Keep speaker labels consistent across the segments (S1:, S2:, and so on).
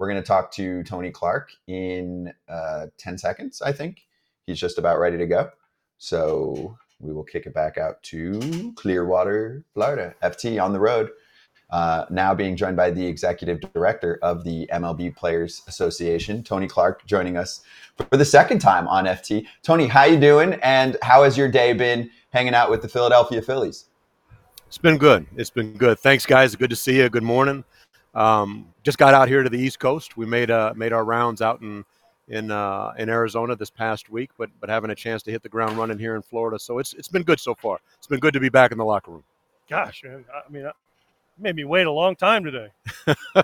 S1: We're going to talk to Tony Clark in uh, 10 seconds, I think. He's just about ready to go. So we will kick it back out to Clearwater, Florida. FT on the road. Uh, now being joined by the executive director of the MLB Players Association, Tony Clark, joining us for the second time on FT. Tony, how you doing? And how has your day been hanging out with the Philadelphia Phillies?
S2: It's been good. It's been good. Thanks, guys. Good to see you. Good morning. Um, just got out here to the East Coast. We made uh, made our rounds out in in uh, in Arizona this past week, but but having a chance to hit the ground running here in Florida. So it's it's been good so far. It's been good to be back in the locker room.
S3: Gosh, man, I mean, made me wait a long time today.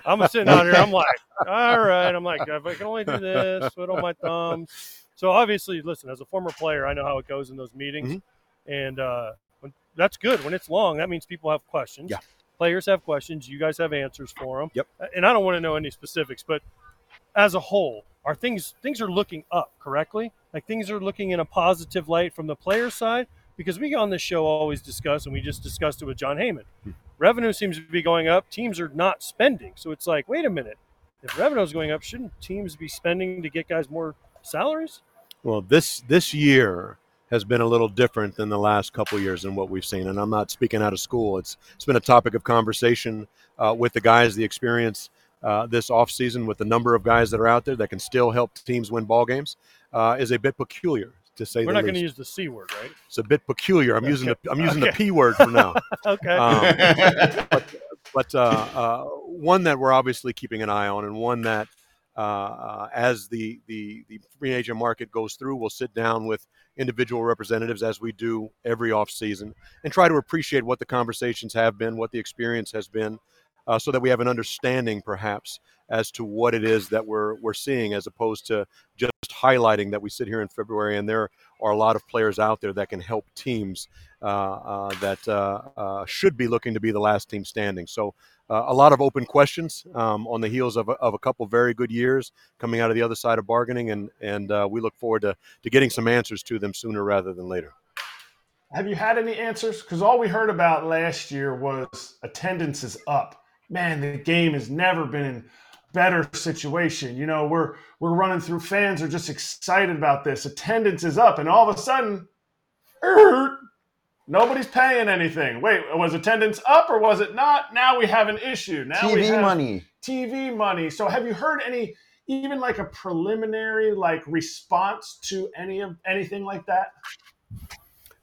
S3: I'm sitting out here. I'm like, all right. I'm like, if I can only do this, twiddle my thumbs. So obviously, listen, as a former player, I know how it goes in those meetings, mm-hmm. and uh, when, that's good. When it's long, that means people have questions.
S2: Yeah.
S3: Players have questions. You guys have answers for them.
S2: Yep.
S3: And I don't want to know any specifics, but as a whole, are things things are looking up correctly? Like things are looking in a positive light from the player side because we on this show always discuss, and we just discussed it with Jon Heyman. Hmm revenue seems to be going up. Teams are not spending. So it's like, wait a minute. If revenue is going up, shouldn't teams be spending to get guys more salaries?
S2: Well, this this year has been a little different than the last couple years and what we've seen. And I'm not speaking out of school. It's it's been a topic of conversation uh, with the guys, the experience uh, this offseason with the number of guys that are out there that can still help teams win ball games uh, is a bit peculiar to say.
S3: We're not going
S2: to
S3: use the c word, right?
S2: It's a bit peculiar. I'm okay. using the I'm using okay. the p word for now.
S3: okay. Um,
S2: but but uh, uh, one that we're obviously keeping an eye on, and one that uh, uh, as the, the the free agent market goes through, we'll sit down with individual representatives as we do every off season and try to appreciate what the conversations have been, what the experience has been, uh, so that we have an understanding, perhaps, as to what it is that we're we're seeing, as opposed to just highlighting that we sit here in February and there are a lot of players out there that can help teams uh, uh, that uh, uh, should be looking to be the last team standing. So. Uh, a lot of open questions um, on the heels of a, of a couple very good years coming out of the other side of bargaining, and and we look forward to, to getting some answers to them sooner rather than later.
S4: Have you had any answers? Because all we heard about last year was attendance is up man, the game has never been in better situation. You know, we're we're running through fans are just excited about this. Attendance is up, and all of a sudden, er, nobody's paying anything. Wait, was attendance up or was it not? Now we have an issue. Now
S1: TV money.
S4: TV money. So have you heard any even like a preliminary like response to any of anything like that?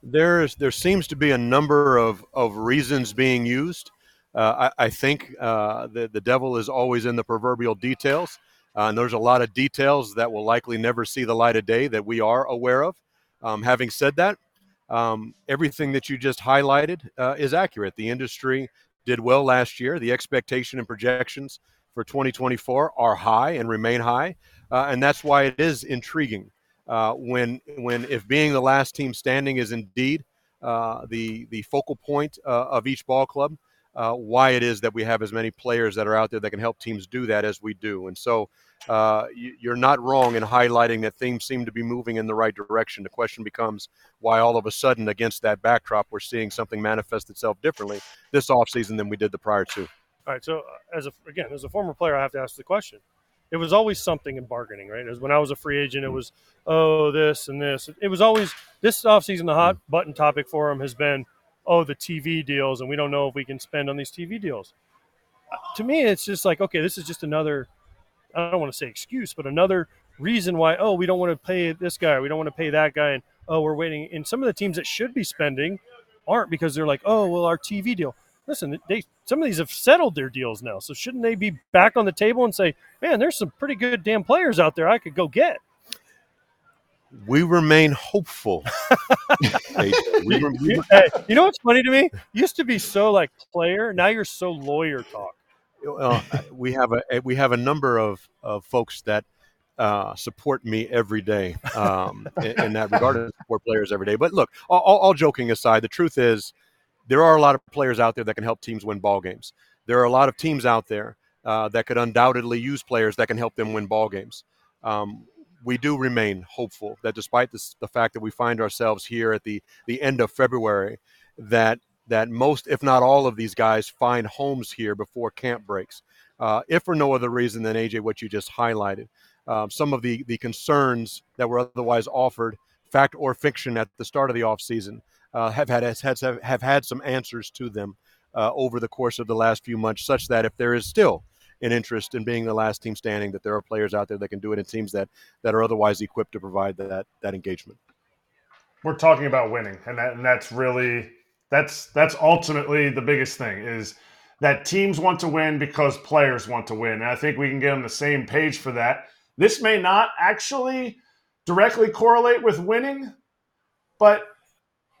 S2: There's there seems to be a number of, of reasons being used. Uh, I, I, think uh, the, the devil is always in the proverbial details. Uh, and there's a lot of details that will likely never see the light of day that we are aware of. Um, having said that, um, everything that you just highlighted uh, is accurate. The industry did well last year. The expectation and projections for 2024 are high and remain high. Uh, and that's why it is intriguing uh, when, when if being the last team standing is indeed the, the focal point of each ball club, uh, why it is that we have as many players that are out there that can help teams do that as we do. And so uh, you're not wrong in highlighting that things seem to be moving in the right direction. The question becomes why all of a sudden, against that backdrop, we're seeing something manifest itself differently this offseason than we did the prior two.
S3: All right. So, uh, as a, again, as a former player, I have to ask the question. It was always something in bargaining, right? As when I was a free agent, it mm. was, oh, this and this. It was always this offseason, the hot mm. button topic for him has been oh, the TV deals, and we don't know if we can spend on these TV deals. To me, it's just like, okay, this is just another, I don't want to say excuse, but another reason why, oh, we don't want to pay this guy, we don't want to pay that guy, and oh, we're waiting. And some of the teams that should be spending aren't because they're like, oh, well, our TV deal. Listen, they some of these have settled their deals now, so shouldn't they be back on the table and say, man, there's some pretty good damn players out there I could go get
S2: we remain hopeful.
S3: we, we, hey, you know what's funny to me? used to be so like player. Now you're so lawyer talk.
S2: Uh, we have a we have a number of, of folks that uh, support me every day um, in, in, that regard. Support players every day. But look, all, all, joking aside, the truth is there are a lot of players out there that can help teams win ball games. There are a lot of teams out there uh, that could undoubtedly use players that can help them win ball games. Um, we do remain hopeful that despite this, the fact that we find ourselves here at the, the end of February, that that most, if not all, of these guys find homes here before camp breaks. uh, if for no other reason than AJ, what you just highlighted. Um, some of the, the concerns that were otherwise offered, fact or fiction, at the start of the offseason, uh, have, had, have, have had some answers to them uh, over the course of the last few months, such that if there is still an interest in being the last team standing, that there are players out there that can do it in teams that, that are otherwise equipped to provide that, that engagement.
S4: We're talking about winning, and, that, and that's really that's that's ultimately the biggest thing is that teams want to win because players want to win. And I think we can get on the same page for that. This may not actually directly correlate with winning, but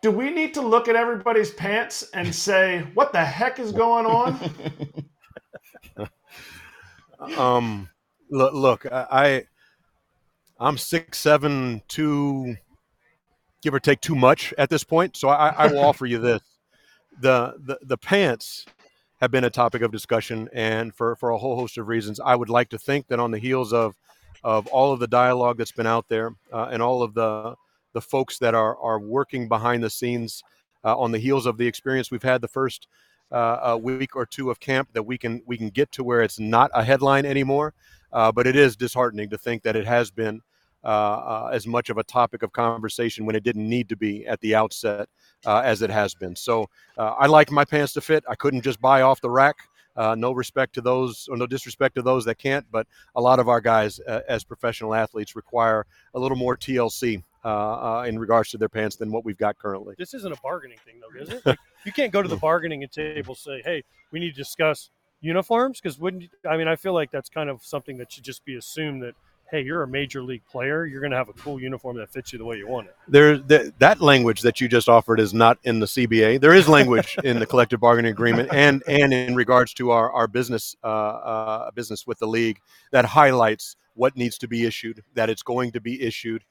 S4: do we need to look at everybody's pants and say, what the heck is going on?
S2: um, look, look, I, I'm six, seven, two, give or take too much at this point. So I, I will offer you this. The, the, the pants have been a topic of discussion, and for, for a whole host of reasons. I would like to think that on the heels of of all of the dialogue that's been out there uh, and all of the the folks that are are working behind the scenes uh, on the heels of the experience we've had the first uh, a week or two of camp, that we can we can get to where it's not a headline anymore. Uh, but it is disheartening to think that it has been uh, uh, as much of a topic of conversation when it didn't need to be at the outset uh, as it has been. So I like my pants to fit. I couldn't just buy off the rack. Uh, no respect to those, or no disrespect to those that can't, but a lot of our guys, uh, as professional athletes, require a little more TLC uh, in regards to their pants than what we've got currently.
S3: This isn't a bargaining thing, though, is it? Like, you can't go to the bargaining table say, "Hey, we need to discuss uniforms," because wouldn't I mean? I feel like that's kind of something that should just be assumed that hey, you're a major league player. You're going to have a cool uniform that fits you the way you want it.
S2: There, that language that you just offered is not in the CBA. There is language in the collective bargaining agreement, and and in regards to our our business uh, uh, business with the league that highlights what needs to be issued, that it's going to be issued,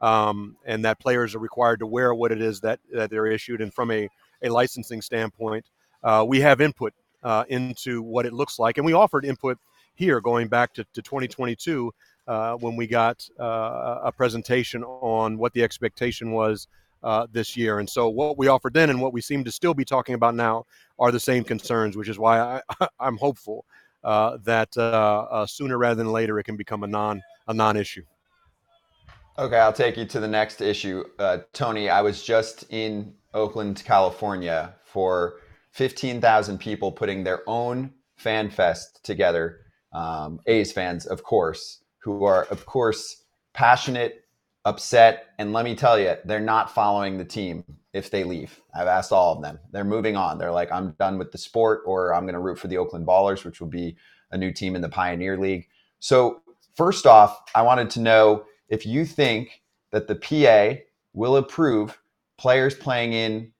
S2: um, and that players are required to wear what it is that that they're issued. And from a a licensing standpoint, uh, we have input uh, into what it looks like, and we offered input here going back to, to 2022 uh, when we got uh, a presentation on what the expectation was uh, this year. And so, what we offered then and what we seem to still be talking about now are the same concerns, which is why I, am hopeful uh, that uh, uh, sooner rather than later it can become a non a non issue.
S1: Okay, I'll take you to the next issue, Tony. I was just in Oakland, California, for 15,000 people putting their own fan fest together. Um, A's fans, of course, who are, of course, passionate, upset, and let me tell you, they're not following the team if they leave. I've asked all of them. They're moving on. They're like, I'm done with the sport, or I'm going to root for the Oakland Ballers, which will be a new team in the Pioneer League. So, first off, I wanted to know if you think that the PA will approve players playing in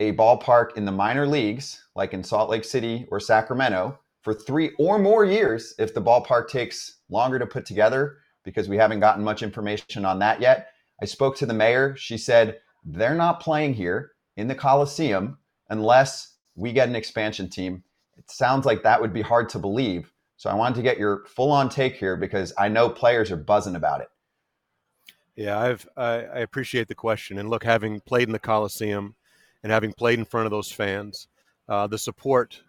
S1: a ballpark in the minor leagues, like in Salt Lake City or Sacramento, for three or more years if the ballpark takes longer to put together because we haven't gotten much information on that yet. I spoke to the mayor. She said they're not playing here in the Coliseum unless we get an expansion team. It sounds like that would be hard to believe. So I wanted to get your full on take here because I know players are buzzing about it.
S2: Yeah, I've I, I appreciate the question. And look, having played in the Coliseum and having played in front of those fans, uh, the support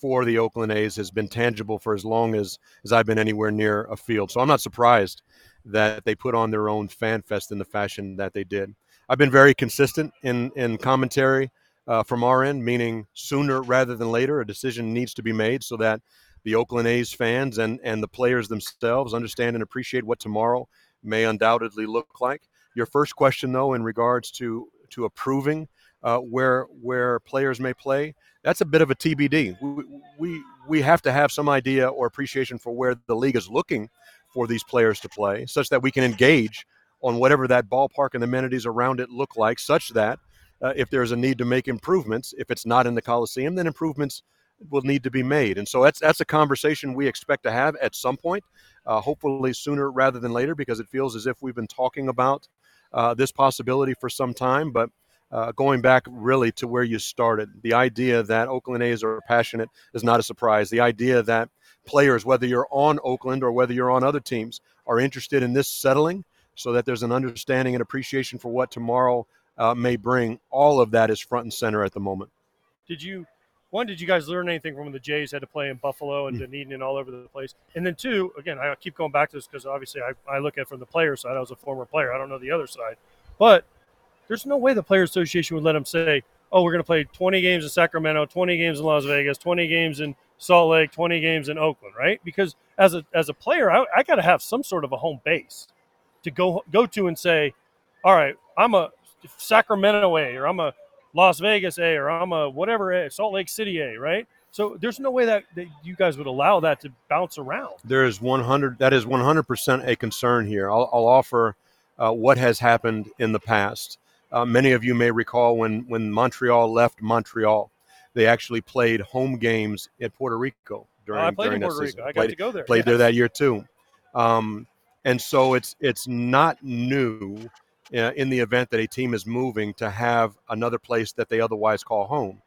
S2: for the Oakland A's has been tangible for as long as, as I've been anywhere near a field. So I'm not surprised that they put on their own fan fest in the fashion that they did. I've been very consistent in, in commentary uh, from our end, meaning sooner rather than later, a decision needs to be made so that the Oakland A's fans and, and the players themselves understand and appreciate what tomorrow may undoubtedly look like. Your first question, though, in regards to, to approving uh, where where players may play. That's a bit of a TBD. We, we we have to have some idea or appreciation for where the league is looking for these players to play, such that we can engage on whatever that ballpark and amenities around it look like, such that uh, if there's a need to make improvements, if it's not in the Coliseum, then improvements will need to be made. And so that's that's a conversation we expect to have at some point, uh, hopefully sooner rather than later, because it feels as if we've been talking about uh, this possibility for some time. But uh, going back really to where you started, the idea that Oakland A's are passionate is not a surprise. The idea that players, whether you're on Oakland or whether you're on other teams, are interested in this settling so that there's an understanding and appreciation for what tomorrow uh, may bring. All of that is front and center at the moment.
S3: Did you one, did you guys learn anything from when the Jays had to play in Buffalo and Dunedin and all over the place? And then two, again, I keep going back to this because obviously I, I look at it from the player side. I was a former player. I don't know the other side, but there's no way the player association would let them say, "Oh, we're going to play 20 games in Sacramento, 20 games in Las Vegas, 20 games in Salt Lake, 20 games in Oakland," right? Because as a as a player, I, I got to have some sort of a home base to go go to and say, "All right, I'm a Sacramento A, or I'm a Las Vegas A, or I'm a whatever A, Salt Lake City A, right?" So there's no way that, that you guys would allow that to bounce around.
S2: There is 100. That is 100 percent a concern here. I'll, I'll offer uh, what has happened in the past. Uh, many of you may recall when when Montreal left Montreal, they actually played home games at Puerto Rico during.
S3: Oh, I played
S2: during
S3: in
S2: that
S3: Puerto
S2: season.
S3: Rico. I got
S2: Played-
S3: to go there.
S2: played there that year too. Um, and so it's it's not new uh, in the event that a team is moving to have another place that they otherwise call home.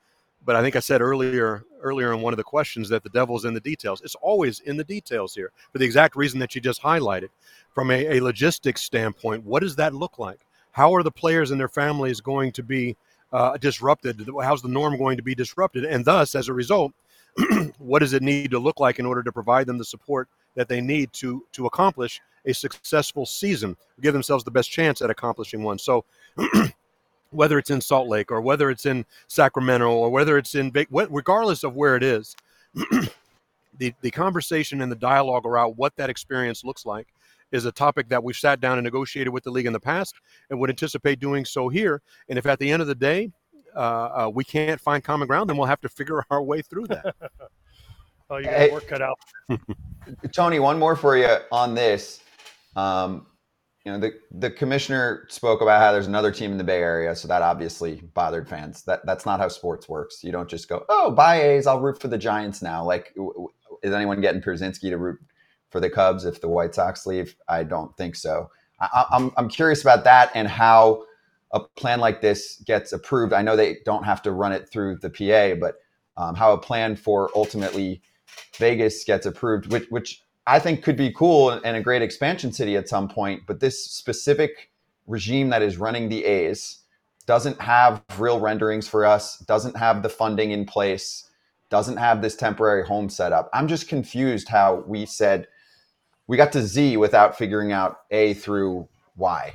S2: But I think I said earlier earlier in one of the questions that the devil's in the details. It's always in the details here for the exact reason that you just highlighted. From a, a logistics standpoint, what does that look like? How are the players and their families going to be uh, disrupted? How's the norm going to be disrupted? And thus, as a result, what does it need to look like in order to provide them the support that they need to to accomplish a successful season, give themselves the best chance at accomplishing one. So, whether it's in Salt Lake or whether it's in Sacramento or whether it's in regardless of where it is, the the conversation and the dialogue around what that experience looks like is a topic that we've sat down and negotiated with the league in the past and would anticipate doing so here. And if at the end of the day uh, uh, we can't find common ground, then we'll have to figure our way through that.
S3: Oh, you got
S1: Hey.
S3: work cut out.
S1: Tony, one more for you on this. Um, you know, the the commissioner spoke about how there's another team in the Bay Area, so that obviously bothered fans. That that's not how sports works. You don't just go, "Oh, bye A's, I'll root for the Giants now." Like, w- w- is anyone getting Pierzynski to root for the Cubs if the White Sox leave? I don't think so. I, I- I'm I'm curious about that and how a plan like this gets approved. I know they don't have to run it through the PA, but um, how a plan for ultimately Vegas gets approved, which which I think could be cool and a great expansion city at some point. But this specific regime that is running the A's doesn't have real renderings for us, doesn't have the funding in place, doesn't have this temporary home setup. I'm just confused how we said we got to Z without figuring out A through Y.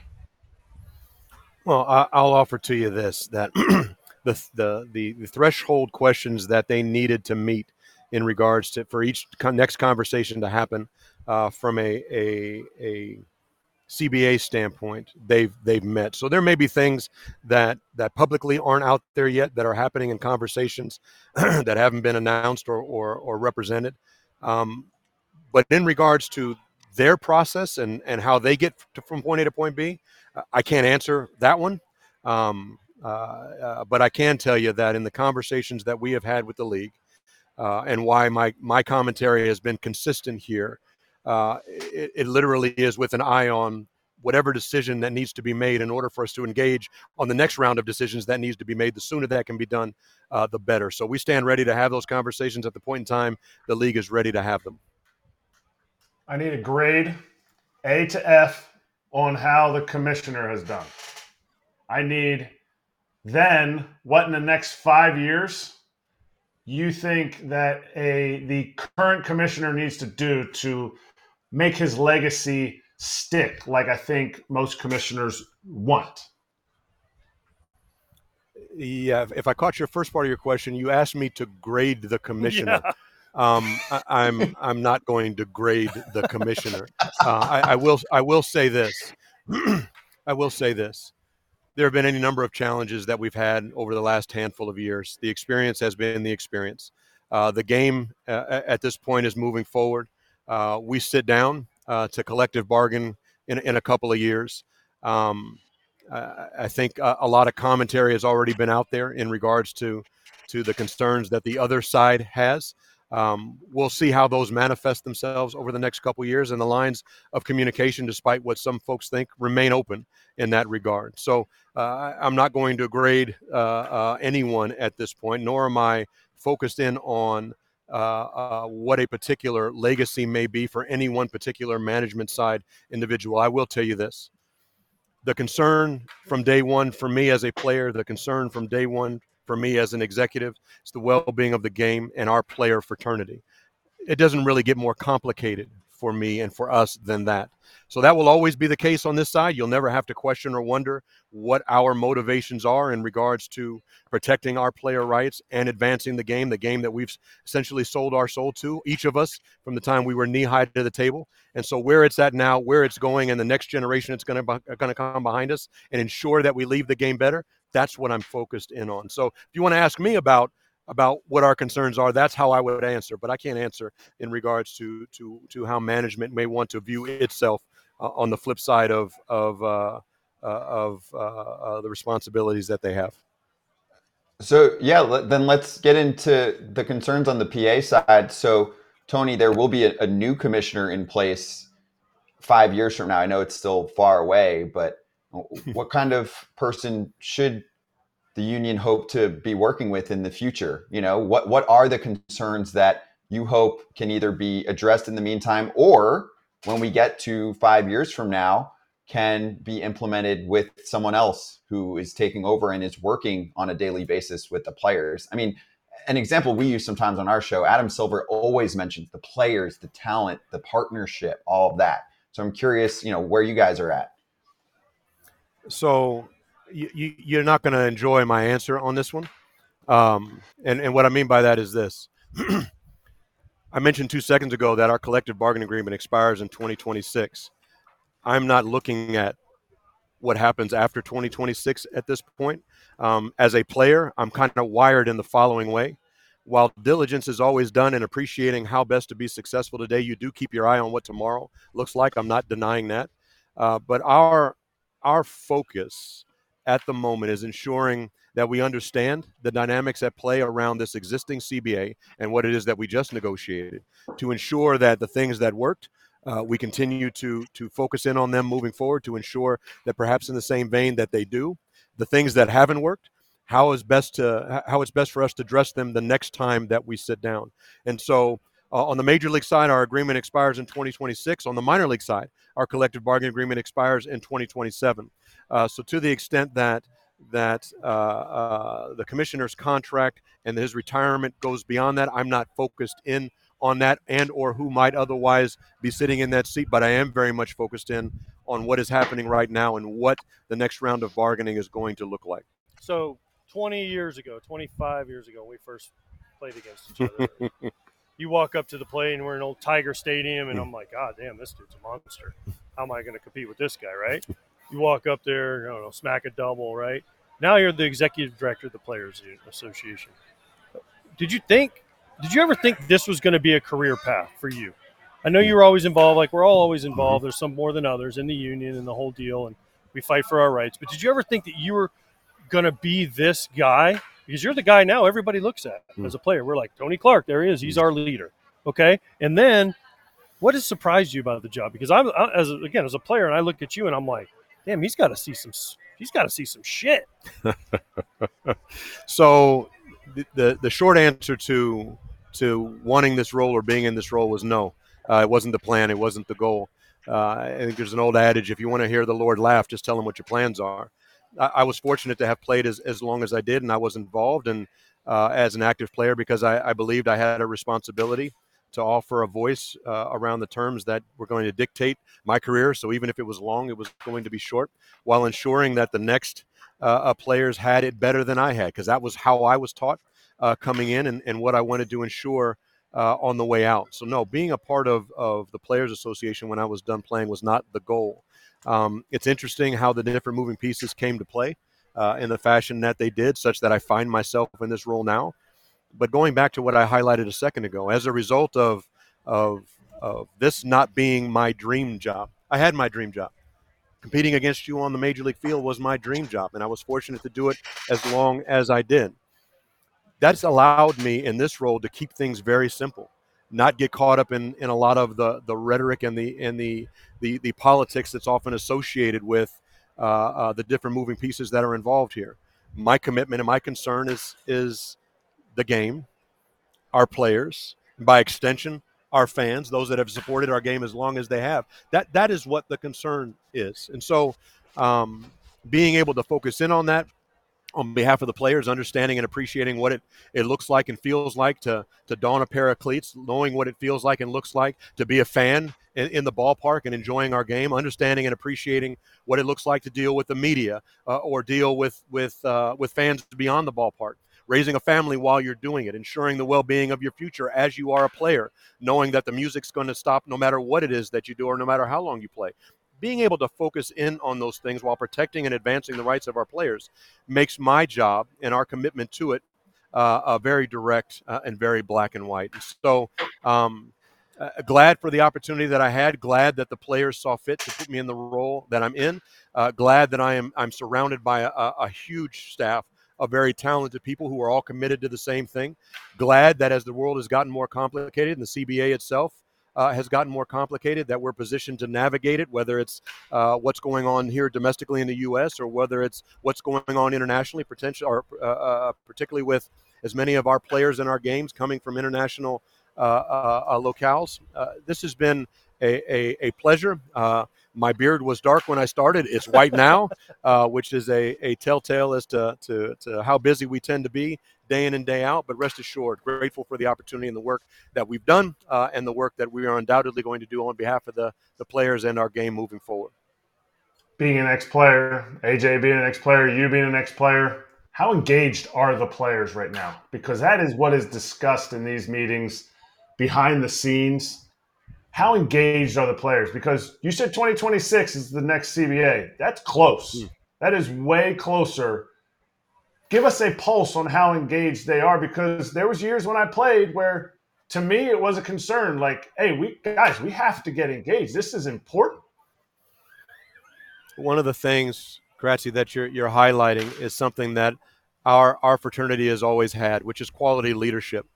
S2: Well, I'll offer to you this: that the, the the threshold questions that they needed to meet in regards to for each next conversation to happen uh, from a, a a CBA standpoint, they've they've met. So there may be things that that publicly aren't out there yet that are happening in conversations that haven't been announced or or, or represented. Um, but in regards to their process and and how they get to, from point A to point B, uh, can't answer that one. Um, uh, uh, but I can tell you that in the conversations that we have had with the league, uh, and why my my commentary has been consistent here, uh, it, it literally is with an eye on whatever decision that needs to be made in order for us to engage on the next round of decisions that needs to be made. The sooner that can be done, uh, the better. So we stand ready to have those conversations at the point in time the league is ready to have them.
S4: I need a grade A to F on how the commissioner has done. I need then what in the next five years you think that a the current commissioner needs to do to make his legacy stick like I think most commissioners want.
S2: Yeah, if- I caught your first part of your question, you asked me to grade the commissioner.
S3: Yeah.
S2: Um, I, I'm I'm not going to grade the commissioner. Uh, I, I will I will say this. I will say this. There have been any number of challenges that we've had over the last handful of years. The experience has been the experience. Uh, the game uh, at this point is moving forward. Uh, we sit down uh, to collective bargain in, in a couple of years. Um, I I think a, a lot of commentary has already been out there in regards to to the concerns that the other side has. Um, we'll see how those manifest themselves over the next couple years, and the lines of communication, despite what some folks think, remain open in that regard. So uh, I'm not going to grade uh, uh, anyone at this point, nor am I focused in on uh, uh, what a particular legacy may be for any one particular management side individual. I will tell you this the concern from day one for me as a player, the concern from day one for me as an executive. It's the well-being of the game and our player fraternity. It doesn't really get more complicated for me and for us than that. So that will always be the case on this side. You'll never have to question or wonder what our motivations are in regards to protecting our player rights and advancing the game, the game that we've essentially sold our soul to, each of us from the time we were knee high to the table. And so where it's at now, where it's going, and the next generation it's going to going to come behind us and ensure that we leave the game better. That's what I'm focused in on. So if you want to ask me about about what our concerns are, that's how I would answer. But I can't answer in regards to to to how management may want to view itself uh, on the flip side of of uh, uh, of uh, uh, the responsibilities that they have.
S1: So yeah, then let's get into the concerns on the PA side. So Tony, there will be a, a new commissioner in place five years from now. I know it's still far away, but what kind of person should the union hope to be working with in the future? You know, what what are the concerns that you hope can either be addressed in the meantime or when we get to 5 years from now can be implemented with someone else who is taking over and is working on a daily basis with the players. I mean, an example we use sometimes on our show, Adam Silver always mentions the players, the talent, the partnership, all of that. So I'm curious, you know, where you guys are at.
S2: So you, you, are not going to enjoy my answer on this one. Um, and, and what I mean by that is this. I mentioned two seconds ago that our collective bargaining agreement expires in 2026. I'm not looking at what happens after 2026 at this point. Um, as a player, I'm kind of wired in the following way. While diligence is always done in appreciating how best to be successful today, you do keep your eye on what tomorrow looks like. I'm not denying that. Uh, but our our focus at the moment is ensuring that we understand the dynamics at play around this existing CBA and what it is that we just negotiated to ensure that the things that worked uh, we continue to to focus in on them moving forward to ensure that perhaps in the same vein that they do the things that haven't worked how is best to how it's best for us to address them the next time that we sit down. And so uh, on the major league side, our agreement expires in 2026. On the minor league side, our collective bargaining agreement expires in 2027. Uh, so, to the extent that that uh, uh, the commissioner's contract and his retirement goes beyond that, I'm not focused in on that and or who might otherwise be sitting in that seat. But I am very much focused in on what is happening right now and what the next round of bargaining is going to look like.
S3: So, 20 years ago, 25 years ago, we first played against each other. you walk up to the plate and we're in old Tiger Stadium, and I'm hmm. like, God damn, this dude's a monster. How am I going to compete with this guy, right? You walk up there, I don't know, smack a double, right? Now you're the executive director of the Players Association. Did you think? Did you ever think this was going to be a career path for you? I know you were always involved, like we're all always involved. Mm-hmm. There's some more than others in the union and the whole deal, and we fight for our rights. But did you ever think that you were going to be this guy because you're the guy now everybody looks at mm. as a player. We're like Tony Clark, there he is, he's mm. our leader. Okay, and then what has surprised you about the job? Because I'm I, as again as a player, and I look at you and I'm like, damn, he's got to see some he's got to see some shit.
S2: so the, the, the short answer to to wanting this role or being in this role was no. Uh, it wasn't the plan. It wasn't the goal. Uh, I think there's an old adage: if you want to hear the Lord laugh, just tell him what your plans are. I, I, was fortunate to have played as, as long as I did, and I was involved and uh, as an active player because I, I, believed I had a responsibility to offer a voice uh, around the terms that were going to dictate my career. So even if it was long, it was going to be short, while ensuring that the next uh, players had it better than I had, because that was how I was taught uh, coming in and, and what I wanted to ensure uh, on the way out. So no, being a part of, of the Players Association when I was done playing was not the goal. Um, it's interesting how the different moving pieces came to play uh, in the fashion that they did, such that I find myself in this role now. But going back to what I highlighted a second ago, as a result of of, of this not being my dream job, I had my dream job. Competing against you on the major league field was my dream job, and I was fortunate to do it as long as I did. That's allowed me in this role to keep things very simple not get caught up in, in a lot of the, the rhetoric and the and the, the, the politics that's often associated with uh, uh, the different moving pieces that are involved here. My commitment and my concern is is the game, our players, and by extension, our fans, those that have supported our game as long as they have. That that is what the concern is, and so um, being able to focus in on that on behalf of the players, understanding and appreciating what it, it looks like and feels like to, to don a pair of cleats, knowing what it feels like and looks like to be a fan in, in the ballpark and enjoying our game, understanding and appreciating what it looks like to deal with the media uh, or deal with, with, uh, with fans beyond the ballpark. Raising a family while you're doing it, ensuring the well being of your future as you are a player, knowing that the music's going to stop no matter what it is that you do or no matter how long you play being able to focus in on those things while protecting and advancing the rights of our players makes my job and our commitment to it uh, uh, very direct uh, and very black and white. So, um, uh, glad for the opportunity that I had. Glad that the players saw fit to put me in the role that I'm in. Uh, glad that I am I'm surrounded by a, a huge staff of very talented people who are all committed to the same thing. Glad that as the world has gotten more complicated and the CBA itself uh, has gotten more complicated, that we're positioned to navigate it, whether it's uh, what's going on here domestically in the U.S. or whether it's what's going on internationally, potentially, or uh, uh, particularly with as many of our players in our games coming from international uh, uh, locales. this has been a, a, a pleasure. my beard was dark when I started. It's white now, which is a, a telltale as to, to, to how busy we tend to be day in and day out. But rest assured, grateful for the opportunity and the work that we've done uh, and the work that we are undoubtedly going to do on behalf of the, the players and our game moving forward.
S4: Being an ex player, AJ being an ex player, you being an ex player, how engaged are the players right now? Because that is what is discussed in these meetings behind the scenes. How engaged are the players? Because you said 2026 is the next CBA. That's close. Mm. That is way closer give us a pulse on how engaged they are because there was years when I played where to me it was a concern like hey we guys we have to get engaged. This is important.
S2: One of the things Kratzy, that you're, you're highlighting is something that our, our fraternity has always had which is quality leadership.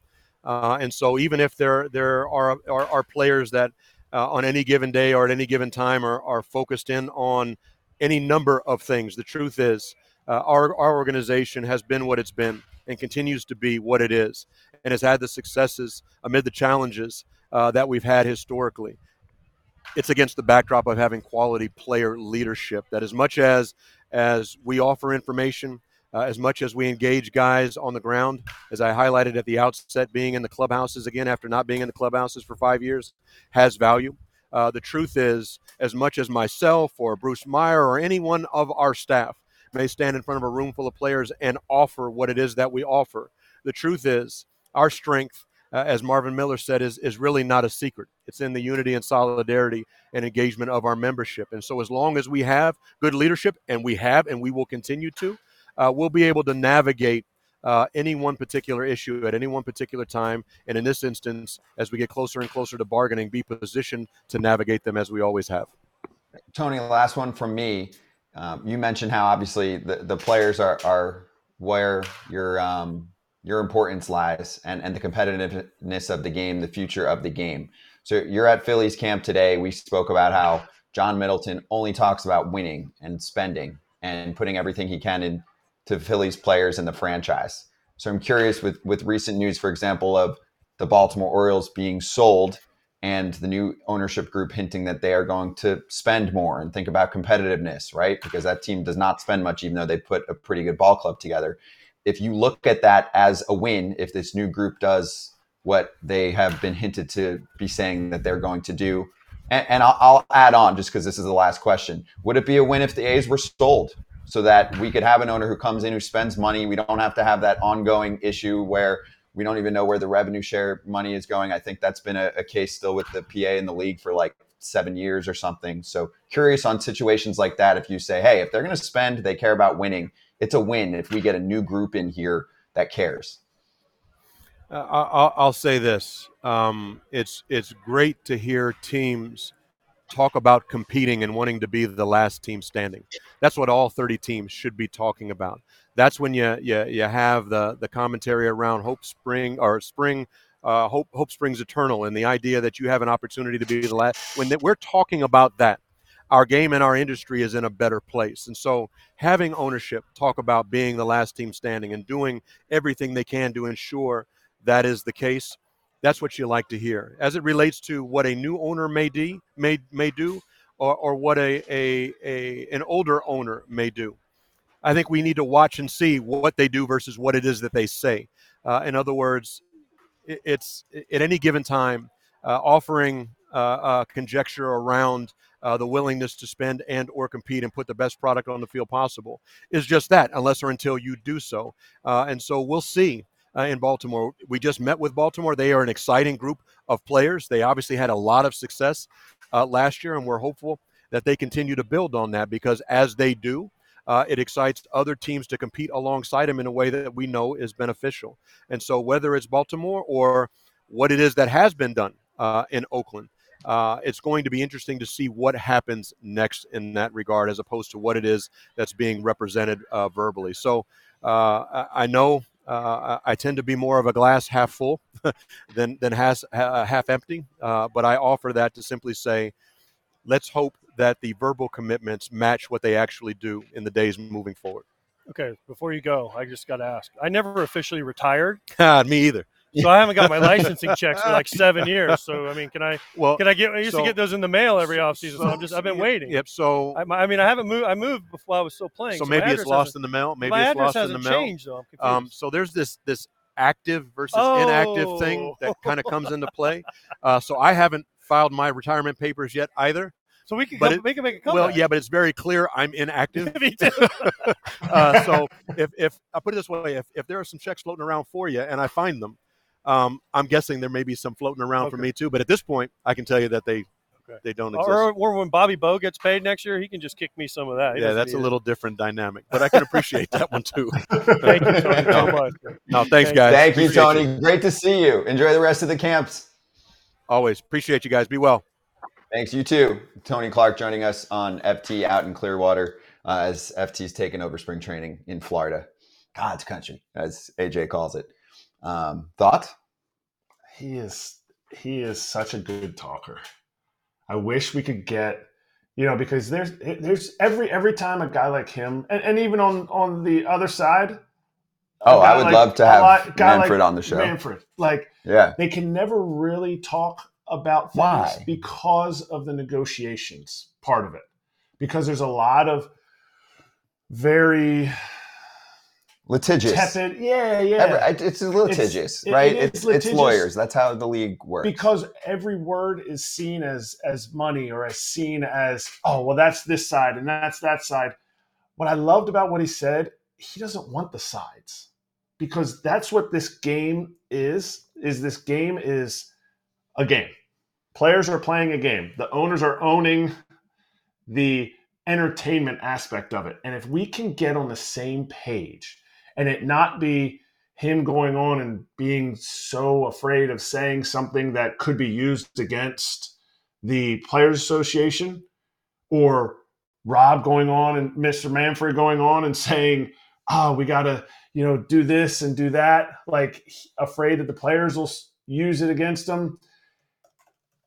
S2: Uh, and so even if there there are are, are players that uh, on any given day or at any given time are, are focused in on any number of things the truth is uh, our, our organization has been what it's been and continues to be what it is and has had the successes amid the challenges uh, that we've had historically. It's against the backdrop of having quality player leadership that as much as as we offer information, uh, as much as we engage guys on the ground, as I highlighted at the outset, being in the clubhouses again after not being in the clubhouses for five years has value. Uh, the truth is, as much as myself or Bruce Meyer or any one of our staff may stand in front of a room full of players and offer what it is that we offer. The truth is, our strength, uh, as Marvin Miller said, is, is really not a secret. It's in the unity and solidarity and engagement of our membership. And so, as long as we have good leadership, and we have, and we will continue to, uh, we'll be able to navigate uh, any one particular issue at any one particular time. And in this instance, as we get closer and closer to bargaining, be positioned to navigate them as we always have.
S1: Tony, last one from me. Um, you mentioned how obviously the, the players are, are where your um, your importance lies and, and the competitiveness of the game, the future of the game. So you're at Phillies camp today. We spoke about how John Middleton only talks about winning and spending and putting everything he can into Phillies players and the franchise. So I'm curious with with recent news, for example, of the Baltimore Orioles being sold and the new ownership group hinting that they are going to spend more and think about competitiveness, right? Because that team does not spend much, even though they put a pretty good ball club together. If you look at that as a win, if this new group does what they have been hinted to be saying that they're going to do, and, and I'll, I'll add on just because this is the last question: Would it be a win if the A's were sold? So that we could have an owner who comes in who spends money. We don't have to have that ongoing issue where we don't even know where the revenue share money is going. I think that's been a, a case still with the PA in the league for like seven years or something. So curious on situations like that. If you say, hey, if they're going to spend, they care about winning. It's a win if we get a new group in here that cares.
S2: Uh, I'll, I'll, say this: um, it's it's great to hear teams talk about competing and wanting to be the last team standing. That's what all 30 teams should be talking about that's when you you, you have the the commentary around hope spring or spring uh, hope hope springs eternal and the idea that you have an opportunity to be the last when we're talking about that our game and our industry is in a better place. And so having ownership talk about being the last team standing and doing everything they can to ensure that is the case that's what you like to hear. As it relates to what a new owner may do may may do or, or what a, a, a an older owner may do I think we need to watch and see what they do versus what it is that they say. Uh, in other words, it, it's at any given time uh, offering uh, conjecture around uh, the willingness to spend and or compete and put the best product on the field possible is just that unless or until you do so. Uh, and so we'll see uh, in baltimore. We just met with baltimore. They are an exciting group of players. They obviously had a lot of success uh, last year and we're hopeful that they continue to build on that because as they do uh, it excites other teams to compete alongside him in a way that we know is beneficial and so whether it's baltimore or what it is that has been done uh, in oakland uh, it's going to be interesting to see what happens next in that regard, as opposed to what it is that's being represented uh, verbally. So uh, I know uh, I tend to be more of a glass half full than than has, half empty, uh, but I offer that to simply say, let's hope that the verbal commitments match what they actually do in the days moving forward.
S3: Okay, before you go, I just got to ask. I never officially retired.
S2: Me either.
S3: So I haven't got my licensing checks for like seven years. So I mean, can I? Well, can I get? I used so, to get those in the mail every offseason. So I'm just I've been waiting.
S2: Yep. So
S3: I, I mean, I haven't moved. I moved before I was still playing.
S2: So, so maybe it's lost in the mail. Maybe it's lost
S3: in
S2: the
S3: mail. Changed, though.
S2: Um, so there's this this active versus oh. inactive thing that kind of comes into play. Uh, so I haven't filed my retirement papers yet either.
S3: So we can come, it, we can make a comeback.
S2: Well, yeah, but it's very clear I'm inactive.
S3: Me too.
S2: uh, so if if I put it this way, if if there are some checks floating around for you and I find them, um, I'm guessing there may be some floating around okay. for me too. But at this point, I can tell you that they okay. they don't exist.
S3: Or, or, when Bobby Bo gets paid next year, he can just kick me some of that.
S2: He yeah, that's a little different dynamic, but I can appreciate that one too.
S3: Thank you Tony, so much.
S2: No, thanks, guys.
S1: Thank you, Tony. You. Great to see you. Enjoy the rest of the camps.
S2: Always appreciate you guys. Be well.
S1: Thanks. You too. Tony Clark joining us on FT out in Clearwater uh, as FT's taken over spring training in Florida, God's country, as AJ calls it. Um, thoughts?
S4: He is he is such a good talker. I wish we could get you know because there's there's every every time a guy like him and, and even on on the other side
S1: oh i would like, love to have manfred like on the show
S4: manfred like
S1: yeah
S4: they can never really talk about things Why? because of the negotiations part of it because there's a lot of very
S1: litigious.
S4: Tepid. Yeah, yeah.
S1: it's litigious, it's, right? It, it's, litigious it's lawyers. That's how the league works.
S4: Because every word is seen as as money or as seen as oh well that's this side and that's that side. What I loved about what he said, he doesn't want the sides because that's what this game is. Is this game is a game. Players are playing a game. The owners are owning the entertainment aspect of it. And if we can get on the same page and it not be him going on and being so afraid of saying something that could be used against the Players Association or Rob going on and Mr. Manfred going on and saying, oh, we got to, you know, do this and do that, like afraid that the players will use it against them.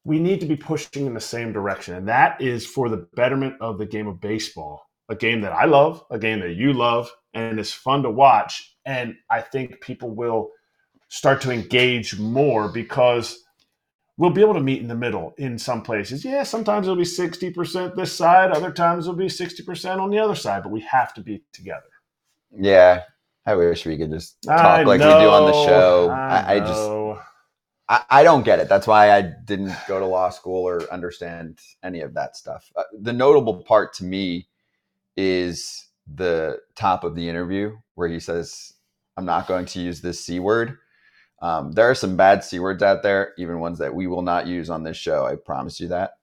S4: We need to be pushing in the same direction. And that is for the betterment of the game of baseball, a game that I love, a game that you love, and it's fun to watch. And I think people will start to engage more because we'll be able to meet in the middle in some places. Yeah, sometimes it'll be 60% this side, other times it'll be 60% on the other side, but we have to be together.
S1: Yeah. I wish we could just talk I like know, we do on the show. I, I, I just I, don't get it. That's why I didn't go to law school or understand any of that stuff. Uh, the notable part to me is the top of the interview where he says, I'm not going to use this C word. Um, there are some bad C words out there, even ones that we will not use on this show. I promise you that.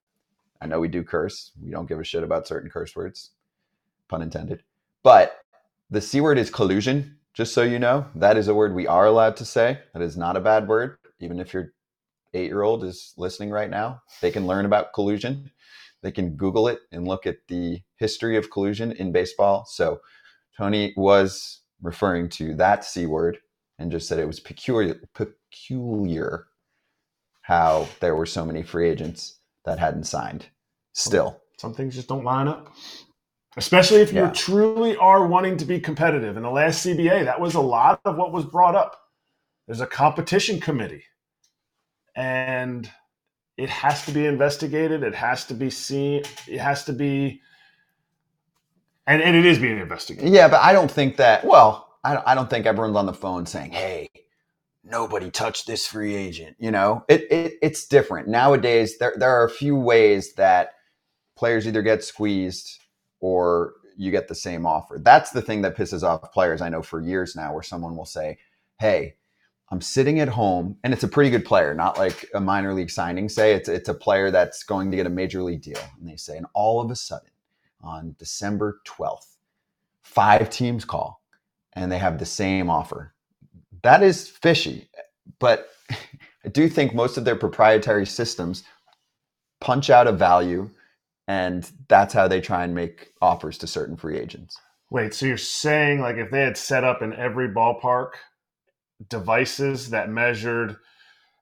S1: I know we do curse. We don't give a shit about certain curse words, pun intended. But the C word is collusion, just so you know. That is a word we are allowed to say. That is not a bad word. Even if your eight year old is listening right now, they can learn about collusion. They can Google it and look at the history of collusion in baseball. So Tony was referring to that C word and just said it was peculiar, peculiar how there were so many free agents that hadn't signed still.
S4: Some things just don't line up. Especially if you yeah. truly are wanting to be competitive. In the last CBA, that was a lot of what was brought up. There's a competition committee. And it has to be investigated. It has to be seen. It has to be and, and it is being investigated.
S1: Yeah, but I don't think that. Well, I don't, I don't think everyone's on the phone saying, "Hey, nobody touched this free agent." You know, it, it it's different nowadays. There there are a few ways that players either get squeezed or you get the same offer. That's the thing that pisses off players. I know for years now, where someone will say, "Hey." I'm sitting at home, and it's a pretty good player, not like a minor league signing. Say it's it's a player that's going to get a major league deal, and they say, and all of a sudden, on December 12th, five teams call, and they have the same offer. That is fishy, but I do think most of their proprietary systems punch out a value, and that's how they try and make offers to certain free agents.
S4: Wait, so you're saying like if they had set up in every ballpark devices that measured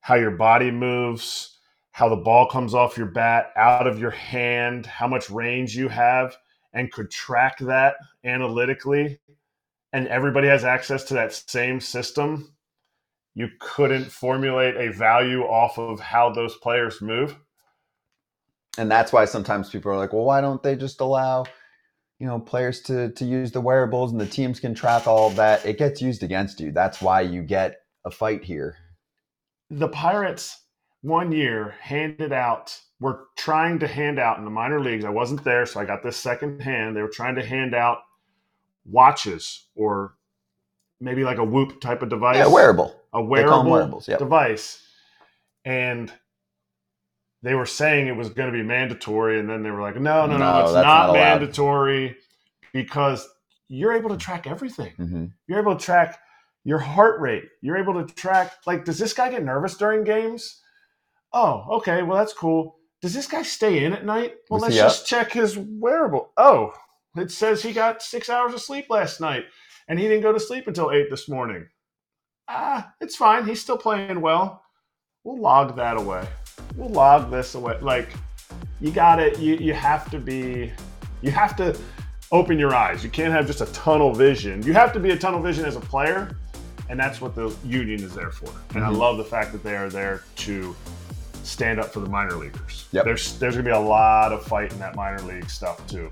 S4: how your body moves, how the ball comes off your bat, out of your hand, how much range you have, and could track that analytically, and everybody has access to that same system, you couldn't formulate a value off of how those players move.
S1: And that's why sometimes people are like, well, why don't they just allow you know players to to use the wearables and the teams can track all that it gets used against you. That's why you get a fight here.
S4: The pirates one year handed out were trying to hand out in the minor leagues. I wasn't there so i got this second hand. They were trying to hand out watches or maybe like a whoop type of device.
S1: yeah wearable.
S4: A wearable
S1: wearables, yep.
S4: device. And they were saying it was going to be mandatory, and then they were like, no, no, no,
S1: No,
S4: it's not,
S1: not
S4: mandatory because you're able to track everything.
S1: hmm
S4: You're able to track your heart rate. You're able to track, like, does this guy get nervous during games? Oh, okay, well, that's cool. Does this guy stay in at night? Well, let's just check his wearable. Oh, it says he got six hours of sleep last night, and he didn't go to sleep until eight this morning. Ah, it's fine. He's still playing well. We'll log that away. We'll log this away. Like, you got to You you have to be. You have to open your eyes. You can't have just a tunnel vision. You have to be a tunnel vision as a player, and that's what the union is there for. And I
S1: Mhm.
S4: love the fact that they are there to stand up for the minor leaguers.
S1: Yep.
S4: There's there's gonna be a lot of fight in that minor league stuff too.